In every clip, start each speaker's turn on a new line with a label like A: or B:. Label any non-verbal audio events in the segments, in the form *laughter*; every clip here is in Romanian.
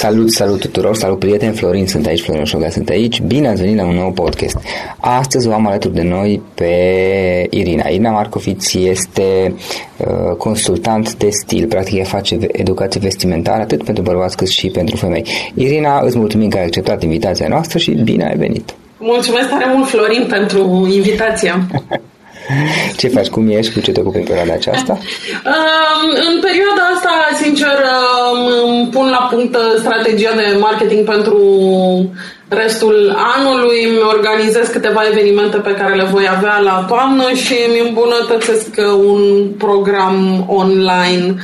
A: Salut, salut tuturor, salut prieteni, Florin sunt aici, Florin Șoga sunt aici, bine ați venit la un nou podcast. Astăzi o am alături de noi pe Irina. Irina Marcoviț este uh, consultant de stil, practic ea face educație vestimentară atât pentru bărbați cât și pentru femei. Irina, îți mulțumim că ai acceptat invitația noastră și bine ai venit.
B: Mulțumesc tare mult, Florin, pentru invitația. *laughs*
A: Ce faci? Cum ești? Cu ce te ocupi în perioada aceasta?
B: în perioada asta, sincer, îmi pun la punct strategia de marketing pentru restul anului, îmi organizez câteva evenimente pe care le voi avea la toamnă și îmi îmbunătățesc un program online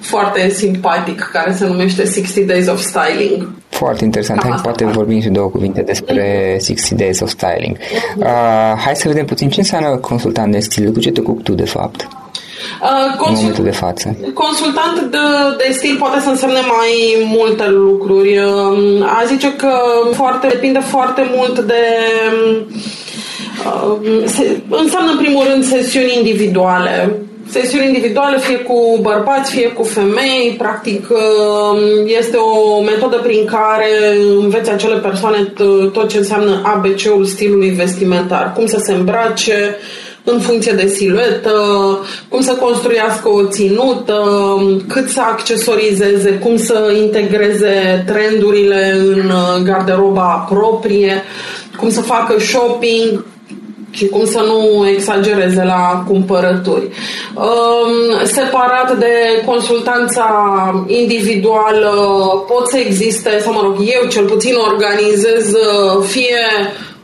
B: foarte simpatic care se numește 60 Days of Styling.
A: Foarte interesant. Hai, poate vorbim și două cuvinte despre 60 Days of Styling. Uh, hai să vedem puțin ce înseamnă consultant de stil. Cu ce te ocupi tu, de fapt? Uh, consult- în momentul de față.
B: Consultant de, de stil poate să însemne mai multe lucruri. Uh, a zice că foarte depinde foarte mult de uh, se, înseamnă în primul rând sesiuni individuale sesiuni individuale, fie cu bărbați, fie cu femei. Practic, um, este o metodă prin care înveți acele persoane tot ce înseamnă ABC-ul stilului vestimentar. Cum să se îmbrace, în funcție de siluetă, cum să construiască o ținută, cât să accesorizeze, cum să integreze trendurile în garderoba proprie, cum să facă shopping, și cum să nu exagereze la cumpărături. Um, separat de consultanța individuală pot să existe, sau mă rog, eu cel puțin organizez uh, fie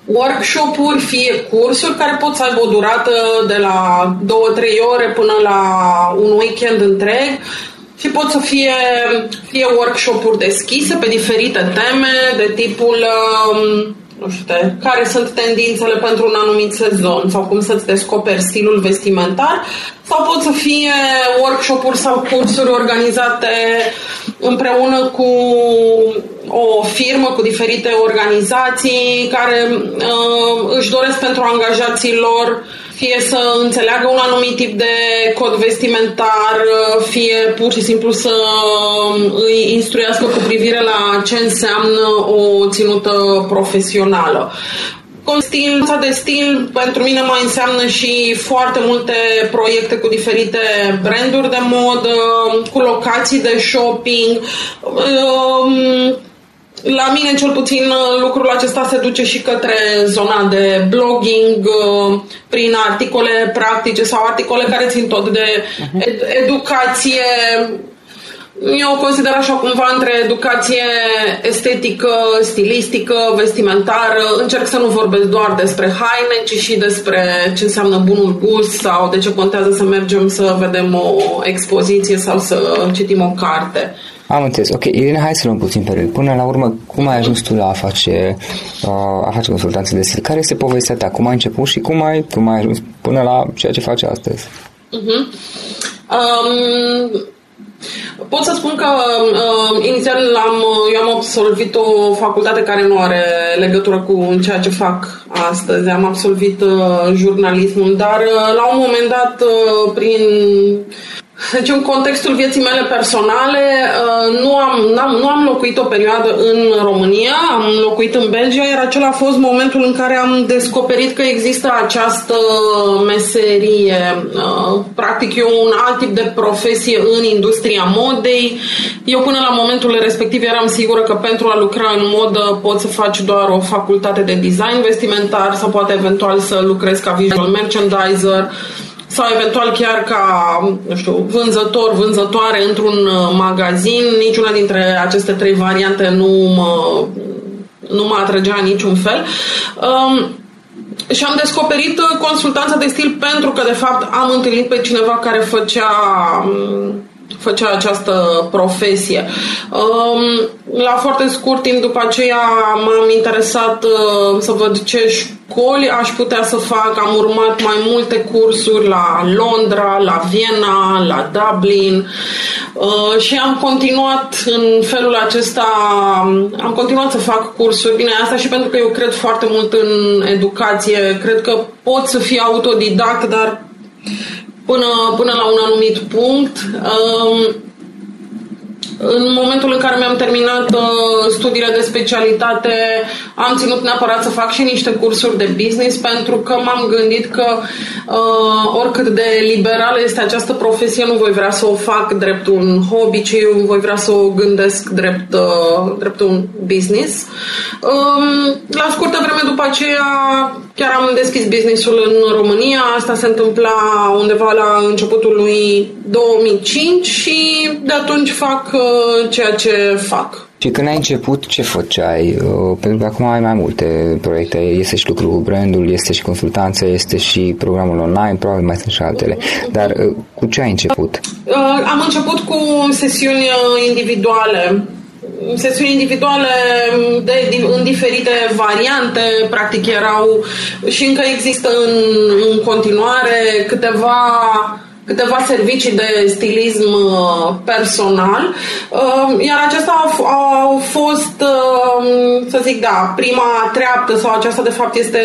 B: workshop-uri, fie cursuri care pot să aibă o durată de la 2-3 ore până la un weekend întreg și pot să fie fie workshop-uri deschise pe diferite teme de tipul um, nu știu, care sunt tendințele pentru un anumit sezon sau cum să-ți descoperi stilul vestimentar sau pot să fie workshop-uri sau cursuri organizate împreună cu o firmă, cu diferite organizații care uh, își doresc pentru angajații lor fie să înțeleagă un anumit tip de cod vestimentar, fie pur și simplu să îi instruiască cu privire la ce înseamnă o ținută profesională. Stil, de stil pentru mine mai înseamnă și foarte multe proiecte cu diferite branduri de modă, cu locații de shopping, um, la mine, cel puțin, lucrul acesta se duce și către zona de blogging, uh, prin articole practice sau articole care țin tot de mhm. ed- educație. Eu o consider așa cumva între educație estetică, stilistică, vestimentară. Încerc să nu vorbesc doar despre haine, ci și despre ce înseamnă bunul gust sau de ce contează să mergem să vedem o expoziție sau să citim o carte.
A: Am înțeles. Ok, Irina, hai să luăm puțin pe rând. Până la urmă, cum ai ajuns tu la a face, uh, a face consultanță de stil? Care este povestea ta? Cum ai început și cum ai, cum ai ajuns până la ceea ce faci astăzi? Uh-huh.
B: Um, pot să spun că uh, inițial am, eu am absolvit o facultate care nu are legătură cu ceea ce fac astăzi. Am absolvit uh, jurnalismul, dar uh, la un moment dat, uh, prin deci în contextul vieții mele personale uh, nu am, n-am, nu am locuit o perioadă în România, am locuit în Belgia, iar acela a fost momentul în care am descoperit că există această meserie, uh, practic eu un alt tip de profesie în industria modei. Eu până la momentul respectiv eram sigură că pentru a lucra în modă poți să faci doar o facultate de design vestimentar sau poate eventual să lucrezi ca visual merchandiser sau eventual chiar ca, nu știu, vânzător, vânzătoare într-un uh, magazin. Niciuna dintre aceste trei variante nu mă, nu mă atragea în niciun fel. Um, și am descoperit uh, consultanța de stil pentru că, de fapt, am întâlnit pe cineva care făcea um, făcea această profesie. Um, la foarte scurt timp după aceea m-am interesat uh, să văd ce școli aș putea să fac. Am urmat mai multe cursuri la Londra, la Viena, la Dublin uh, și am continuat în felul acesta, am continuat să fac cursuri. Bine, asta și pentru că eu cred foarte mult în educație. Cred că pot să fii autodidact, dar până, până la un anumit punct. Um, în momentul în care mi-am terminat uh, studiile de specialitate, am ținut neapărat să fac și niște cursuri de business pentru că m-am gândit că uh, oricât de liberală este această profesie, nu voi vrea să o fac drept un hobby, ci eu voi vrea să o gândesc drept, uh, drept un business. Um, la scurtă vreme după aceea chiar am deschis businessul în România. Asta se întâmpla undeva la începutul lui 2005 și de atunci fac uh, ceea ce fac.
A: Și când ai început, ce făceai? Uh, pentru că acum ai mai multe proiecte. Este și lucrul cu brandul, este și consultanță, este și programul online, probabil mai sunt și altele. Dar uh, cu ce ai început?
B: Am început cu sesiuni individuale sesiuni individuale de, în diferite variante, practic erau și încă există în, în continuare câteva câteva servicii de stilism uh, personal, uh, iar acesta au fost, uh, să zic, da, prima treaptă sau aceasta de fapt este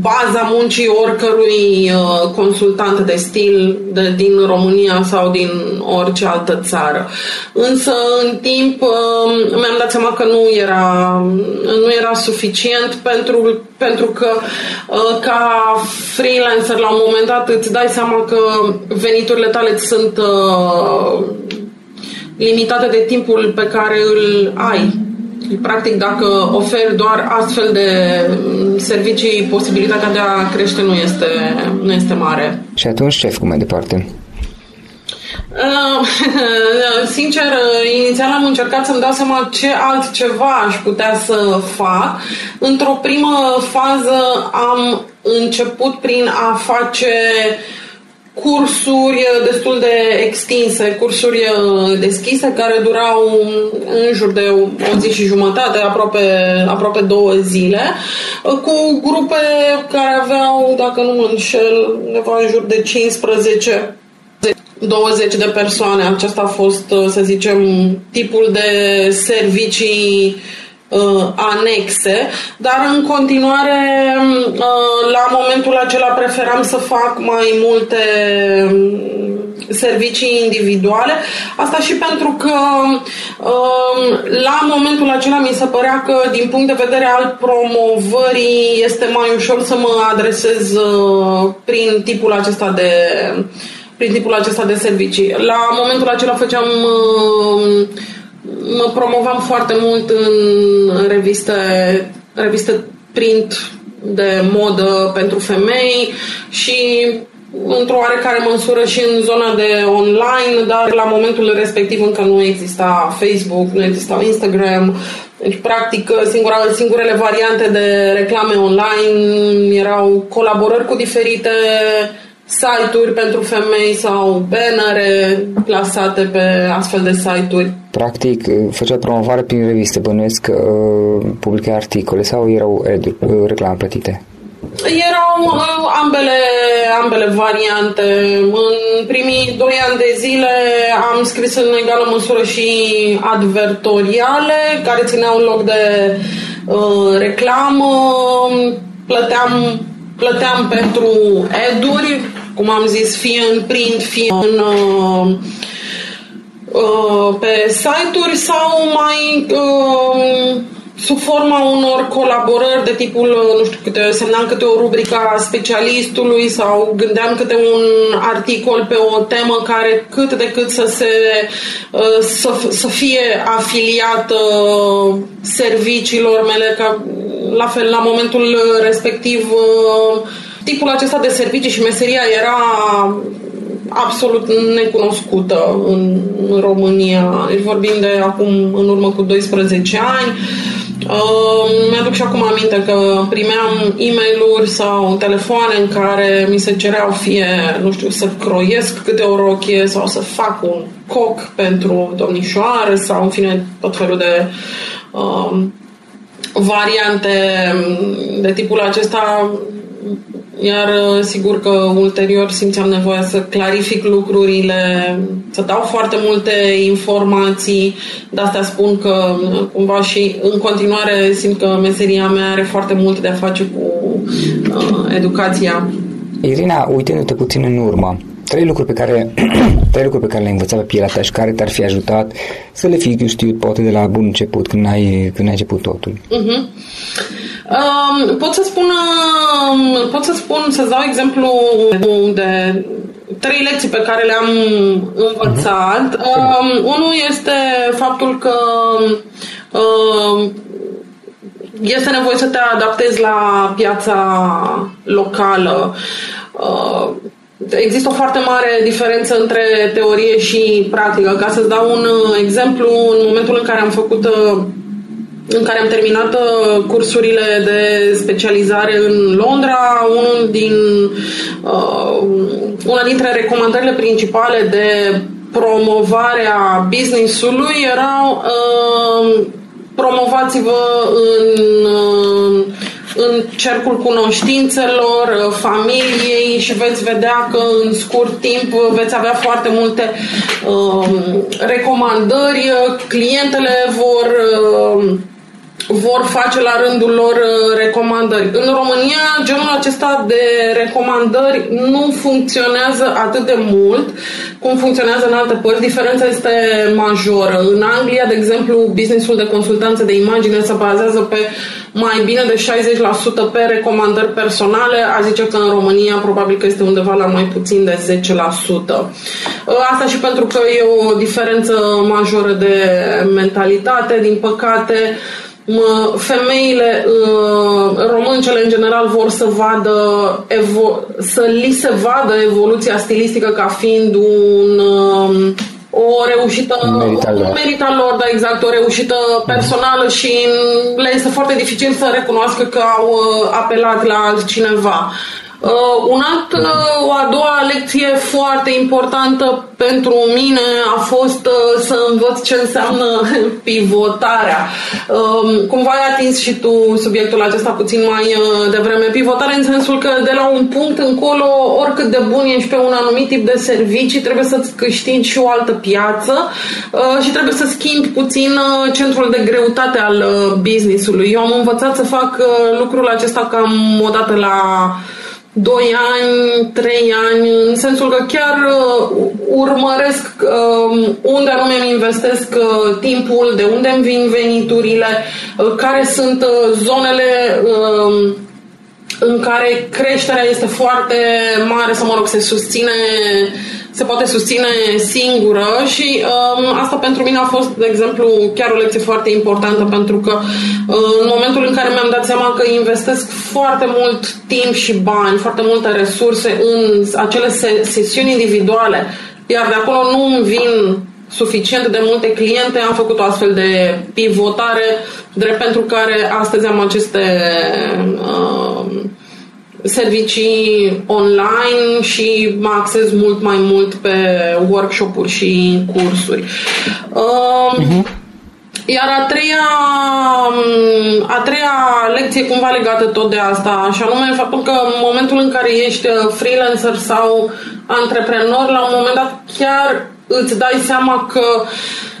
B: baza muncii oricărui consultant de stil de, din România sau din orice altă țară. Însă, în timp, mi-am dat seama că nu era, nu era suficient pentru, pentru că ca freelancer la un moment dat îți dai seama că veniturile tale sunt uh, limitate de timpul pe care îl ai. Practic, dacă oferi doar astfel de mm, servicii, posibilitatea de a crește nu este, nu este mare.
A: Și atunci ce ai făcut mai departe?
B: Uh, *laughs* sincer, inițial am încercat să-mi dau seama ce altceva aș putea să fac. Într-o primă fază am început prin a face uh, cursuri destul de extinse, cursuri uh, deschise care durau în jur de o zi și jumătate, aproape, aproape două zile, uh, cu grupe care aveau, dacă nu mă înșel, undeva în jur de 15 20 de persoane. Acesta a fost, uh, să zicem, tipul de servicii uh, anexe, dar în continuare uh, la momentul acela preferam să fac mai multe um, servicii individuale. Asta și pentru că uh, la momentul acela mi se părea că din punct de vedere al promovării este mai ușor să mă adresez uh, prin tipul acesta de prin tipul acesta de servicii. La momentul acela făceam uh, mă promovam foarte mult în reviste, reviste print de modă pentru femei și într-o oarecare măsură și în zona de online, dar la momentul respectiv încă nu exista Facebook, nu exista Instagram. Deci, practic, singura, singurele variante de reclame online erau colaborări cu diferite site-uri pentru femei sau bannere plasate pe astfel de site-uri.
A: Practic, făcea promovare prin reviste, bănuiesc că uh, publica articole sau erau eduri, uh, reclame plătite?
B: Erau uh, ambele, ambele variante. În primii doi ani de zile am scris în egală măsură și advertoriale care țineau loc de uh, reclamă. Plăteam, plăteam pentru eduri cum am zis, fie în print, fie în, uh, uh, pe site-uri sau mai uh, sub forma unor colaborări de tipul, uh, nu știu, câte, semnam câte o rubrică a specialistului sau gândeam câte un articol pe o temă care cât de cât să se uh, să, să fie afiliată serviciilor mele, ca la fel la momentul respectiv uh, tipul acesta de servicii și meseria era absolut necunoscută în, România. Deci vorbim de acum în urmă cu 12 ani. Uh, mi-aduc și acum aminte că primeam e mail sau telefoane în care mi se cereau fie, nu știu, să croiesc câte o rochie sau să fac un coc pentru domnișoară sau, în fine, tot felul de uh, variante de tipul acesta iar uh, sigur că ulterior simțeam nevoia să clarific lucrurile, să dau foarte multe informații, de asta spun că uh, cumva și în continuare simt că meseria mea are foarte mult de a face cu uh, educația.
A: Irina, uitându-te puțin în urmă, trei lucruri pe care, *clears throat* trei lucruri pe care le-ai învățat pe pielea ta și care te-ar fi ajutat să le fi știut poate de la bun început, când ai, când ai început totul.
B: Uh-huh. Um, pot să spun, um, pot să spun, să dau exemplu de trei lecții pe care le-am învățat. Uh-huh. Um, unul este faptul că um, este nevoie să te adaptezi la piața locală. Uh, Există o foarte mare diferență între teorie și practică. Ca să-ți dau un uh, exemplu, în momentul în care am făcut uh, în care am terminat uh, cursurile de specializare în Londra, unul din, uh, una dintre recomandările principale de promovare a business-ului erau uh, promovați-vă în uh, în cercul cunoștințelor, uh, familiei și veți vedea că în scurt timp veți avea foarte multe uh, recomandări, clientele vor uh, vor face la rândul lor uh, recomandări. În România, genul acesta de recomandări nu funcționează atât de mult cum funcționează în alte părți. Diferența este majoră. În Anglia, de exemplu, businessul de consultanță de imagine se bazează pe mai bine de 60% pe recomandări personale. A zice că în România probabil că este undeva la mai puțin de 10%. Uh, asta și pentru că e o diferență majoră de mentalitate. Din păcate, mă, femeile uh, româncele în general vor să vadă evo- să li se vadă evoluția stilistică ca fiind un um, o reușită
A: merita lor.
B: merita lor, da, exact, o reușită personală și le este foarte dificil să recunoască că au uh, apelat la altcineva. Uh, un alt, uh, o a doua lecție foarte importantă pentru mine a fost uh, să învăț ce înseamnă *laughs* pivotarea. Uh, cumva ai atins și tu subiectul acesta puțin mai uh, devreme. Pivotare în sensul că de la un punct încolo, oricât de bun ești pe un anumit tip de servicii, trebuie să-ți câștigi și o altă piață uh, și trebuie să schimbi puțin uh, centrul de greutate al uh, business-ului. Eu am învățat să fac uh, lucrul acesta cam o dată la 2 ani, 3 ani, în sensul că chiar uh, urmăresc uh, unde anume îmi investesc uh, timpul, de unde îmi vin veniturile, uh, care sunt uh, zonele uh, în care creșterea este foarte mare, să mă rog, se susține se poate susține singură și um, asta pentru mine a fost, de exemplu, chiar o lecție foarte importantă pentru că uh, în momentul în care mi-am dat seama că investesc foarte mult timp și bani, foarte multe resurse în acele se- sesiuni individuale, iar de acolo nu îmi vin suficient de multe cliente, am făcut o astfel de pivotare, drept pentru care astăzi am aceste uh, servicii online și mă acces mult mai mult pe workshop-uri și cursuri. uh-huh. Iar a treia, a treia lecție cumva legată tot de asta, și anume faptul că în momentul în care ești freelancer sau antreprenor, la un moment dat chiar îți dai seama că uh, Uh,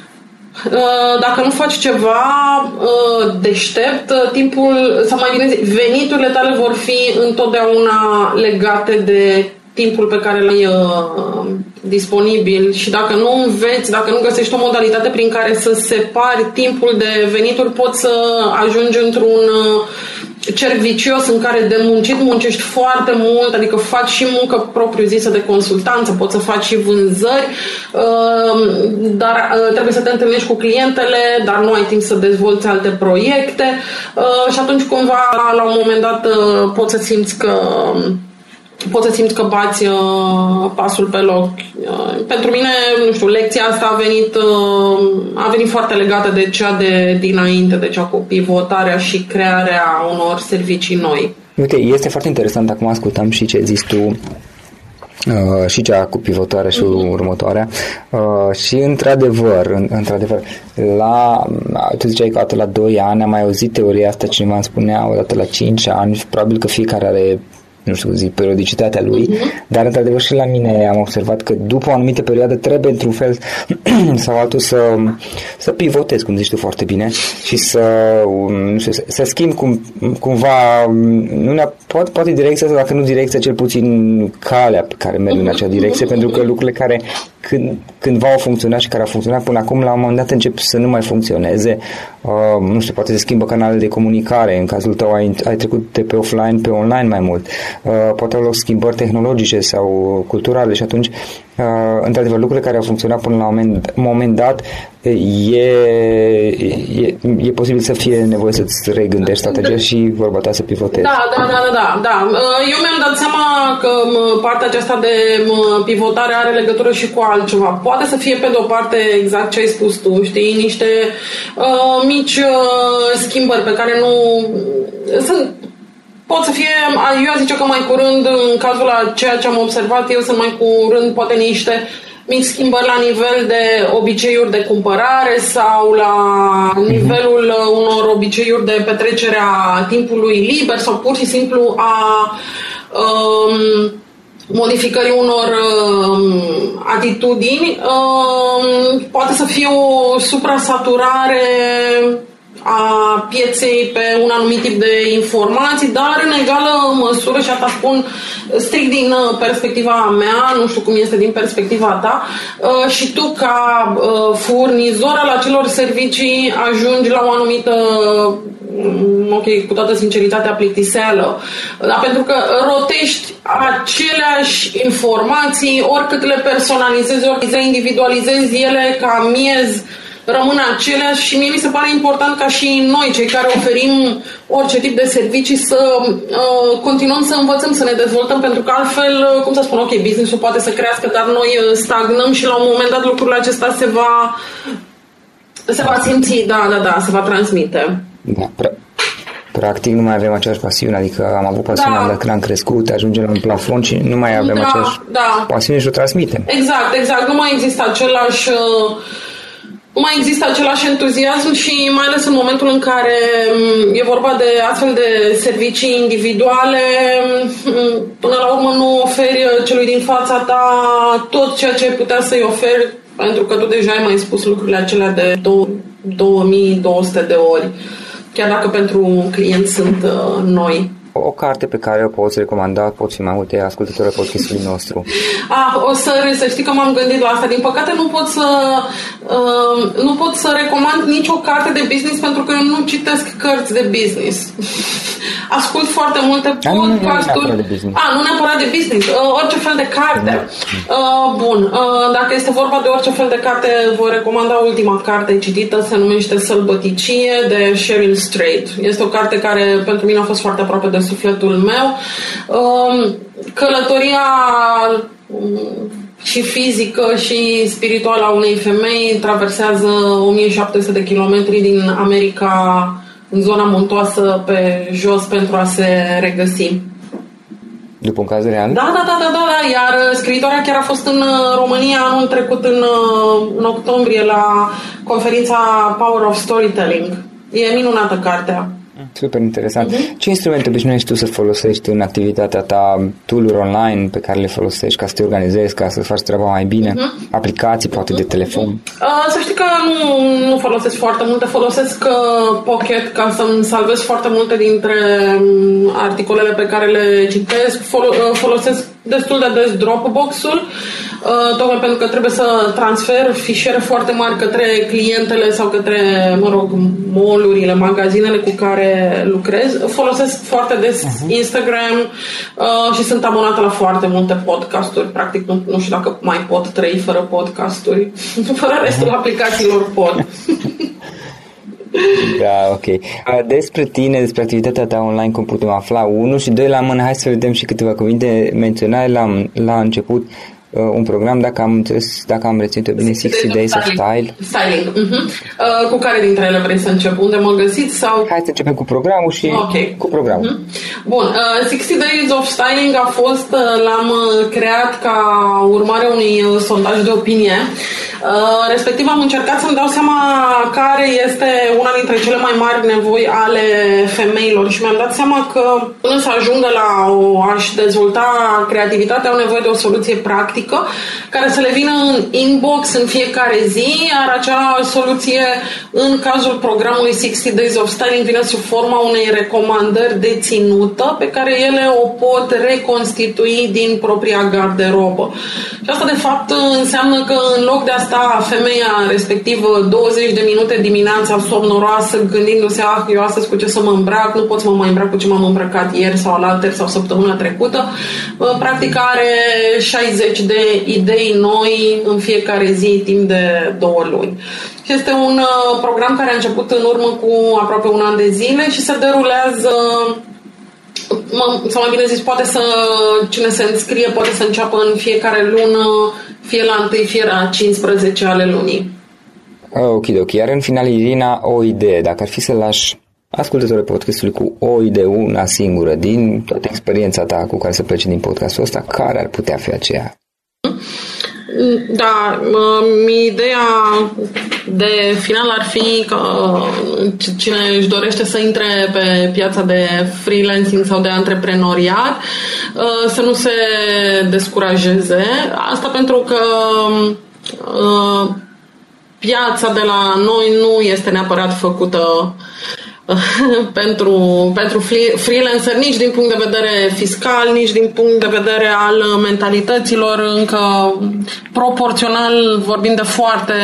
B: dacă nu faci ceva uh, deștept, uh, timpul, sau mai bine zi, veniturile tale vor fi întotdeauna legate de timpul pe care l-ai disponibil. Și dacă nu înveți, dacă nu găsești o modalitate prin care să separi timpul de venituri, poți să ajungi într-un cerc vicios în care de muncit muncești foarte mult, adică faci și muncă propriu-zisă de consultanță, poți să faci și vânzări, uh, dar uh, trebuie să te întâlnești cu clientele, dar nu ai timp să dezvolți alte proiecte uh, și atunci cumva la un moment dat poți să simți că poți să simți că bați uh, pasul pe loc. Uh, pentru mine, nu știu, lecția asta a venit, uh, a venit foarte legată de cea de dinainte, de cea cu pivotarea și crearea unor servicii noi.
A: Uite, este foarte interesant, acum ascultam și ce zici tu Uh, și cea cu pivotarea și uh-huh. următoarea uh, și într-adevăr în, într-adevăr la, tu ziceai că la 2 ani am mai auzit teoria asta cineva îmi spunea odată la 5 ani probabil că fiecare are nu știu zic, periodicitatea lui, uh-huh. dar într-adevăr și la mine am observat că după o anumită perioadă trebuie într-un fel *clears throat* sau altul să, să pivotez, cum zici tu foarte bine, și să, nu știu, să, să schimb cum, cumva, nu ne, poate, poate direcția sau dacă nu direcția, cel puțin calea pe care merg în acea direcție, pentru că lucrurile care când, cândva au funcționat și care au funcționat până acum, la un moment dat încep să nu mai funcționeze. Uh, nu știu, poate se schimbă canalele de comunicare. În cazul tău ai, ai trecut de pe offline pe online mai mult. Uh, poate au loc schimbări tehnologice sau culturale și atunci uh, într-adevăr, lucrurile care au funcționat până la un moment, moment dat, e, e, e posibil să fie nevoie să-ți regândești strategia și vorba ta să pivotezi.
B: Da, da, da, da, da, da. Eu mi-am dat seama că partea aceasta de pivotare are legătură și cu altceva. Poate să fie pe de o parte exact ce ai spus tu, știi, niște uh, mici uh, schimbări pe care nu sunt pot să fie, eu zice că mai curând, în cazul la ceea ce am observat eu, sunt mai curând poate niște mici schimbări la nivel de obiceiuri de cumpărare sau la nivelul uh, unor obiceiuri de petrecere a timpului liber sau pur și simplu a um, modificării unor um, atitudini. Um, poate să fie o suprasaturare a pieței pe un anumit tip de informații, dar în egală măsură, și asta spun strict din uh, perspectiva mea, nu știu cum este din perspectiva ta, uh, și tu ca uh, furnizor al acelor servicii ajungi la o anumită mm, ok, cu toată sinceritatea plictiseală, dar pentru că rotești aceleași informații, oricât le personalizezi, oricât le individualizezi ele ca miez rămân aceleași și mie mi se pare important ca și noi, cei care oferim orice tip de servicii, să uh, continuăm să învățăm, să ne dezvoltăm, pentru că altfel, uh, cum să spun, ok, business-ul poate să crească, dar noi uh, stagnăm și la un moment dat lucrul acesta se va se va simți, da, da, da, se va transmite.
A: Da, pra- practic nu mai avem aceeași pasiune, adică am avut pasiune da. când am crescut, ajungem la un plafon și nu mai avem da, aceeași da. pasiune și o transmitem.
B: Exact, exact, nu mai există același uh, nu mai există același entuziasm și mai ales în momentul în care mm, e vorba de astfel de servicii individuale, mm, până la urmă nu oferi celui din fața ta tot ceea ce ai putea să-i oferi, pentru că tu deja ai mai spus lucrurile acelea de 2200 de ori, chiar dacă pentru clienți sunt uh, noi
A: o carte pe care o poți recomanda, pot fi mai multe ascultători ai podcastului nostru.
B: Ah, o să, să știi că m-am gândit la asta. Din păcate nu pot să uh, nu pot să recomand nicio carte de business pentru că eu nu citesc cărți de business. *laughs* Ascult foarte multe podcasturi. Ah, nu neapărat de business. Uh, orice fel de carte. Da. Uh, bun. Uh, dacă este vorba de orice fel de carte, voi recomanda ultima carte citită, se numește Sălbăticie de Sheryl Strait. Este o carte care pentru mine a fost foarte aproape de sufletul meu. Um, călătoria um, și fizică și spirituală a unei femei traversează 1700 de kilometri din America în zona muntoasă pe jos pentru a se regăsi.
A: După un caz real?
B: Da, da, da, da, da, da. Iar scriitoarea chiar a fost în uh, România anul trecut în, uh, în octombrie la conferința Power of Storytelling. E minunată cartea.
A: Super interesant. Uh-huh. Ce instrumente obișnuiești tu să folosești în activitatea ta, tool online pe care le folosești ca să te organizezi, ca să faci treaba mai bine? Uh-huh. Aplicații, poate, de telefon?
B: Uh, să știi că nu, nu folosesc foarte multe. Folosesc uh, Pocket ca să-mi salvez foarte multe dintre um, articolele pe care le citesc. Fol- uh, folosesc destul de des Dropbox-ul. Uh, tocmai pentru că trebuie să transfer fișiere foarte mari către clientele sau către, mă rog, molurile, magazinele cu care lucrez. Folosesc foarte des uh-huh. Instagram uh, și sunt abonată la foarte multe podcasturi. Practic, nu, nu știu dacă mai pot trăi fără podcasturi. *laughs* Fără restul uh-huh. aplicațiilor pot. *laughs*
A: Da, ok. Despre tine, despre activitatea ta online, cum putem afla? Unu și doi la mână, hai să vedem și câteva cuvinte. Menționai la, la început uh, un program, dacă am, înțeles, dacă am reținut bine, 60 Days of Style.
B: Styling. Uh-huh. Uh, cu care dintre ele vrei să încep? Unde mă găsiți? Sau...
A: Hai să începem cu programul și okay. cu programul.
B: Uh-huh. Bun. Uh, 60 Days of Styling a fost, uh, l-am uh, creat ca urmare unui uh, sondaj de opinie Uh, respectiv am încercat să-mi dau seama care este una dintre cele mai mari nevoi ale femeilor și mi-am dat seama că până să ajungă la o, a-și dezvolta creativitatea au nevoie de o soluție practică care să le vină în inbox în fiecare zi, iar acea soluție în cazul programului 60 Days of Styling vine sub forma unei recomandări de ținută pe care ele o pot reconstitui din propria garderobă. Și asta de fapt înseamnă că în loc de a sta femeia respectivă 20 de minute dimineața somnoroasă gândindu-se, ah, eu astăzi cu ce să mă îmbrac, nu pot să mă mai îmbrac cu ce m-am îmbrăcat ieri sau alaltă sau săptămâna trecută, practic are 60 de idei noi în fiecare zi timp de două luni. Și este un uh, program care a început în urmă cu aproape un an de zile și se derulează sau mai bine zis, poate să, cine se înscrie, poate să înceapă în fiecare lună, fie la 1, fie la 15 ale lunii.
A: Ok, ok. Iar în final, Irina, o idee. Dacă ar fi să lași ascultătorul podcastului cu o idee, una singură, din toată experiența ta cu care să plece din podcastul ăsta, care ar putea fi aceea?
B: Da, ideea de final ar fi că cine își dorește să intre pe piața de freelancing sau de antreprenoriat uh, să nu se descurajeze. Asta pentru că uh, piața de la noi nu este neapărat făcută *laughs* pentru, pentru freelancer, nici din punct de vedere fiscal, nici din punct de vedere al mentalităților, încă proporțional vorbim de foarte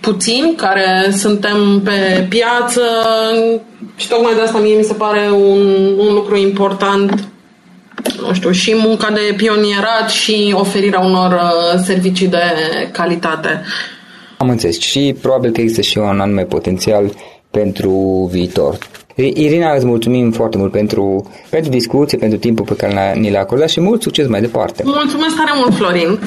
B: puțini care suntem pe piață și tocmai de asta mie mi se pare un, un lucru important nu știu, și munca de pionierat și oferirea unor uh, servicii de calitate.
A: Am înțeles și probabil că există și un anume potențial pentru viitor. Irina, îți mulțumim foarte mult pentru, pentru discuție, pentru timpul pe care ni l-a acordat și mult succes mai departe.
B: Mulțumesc tare mult, Florin!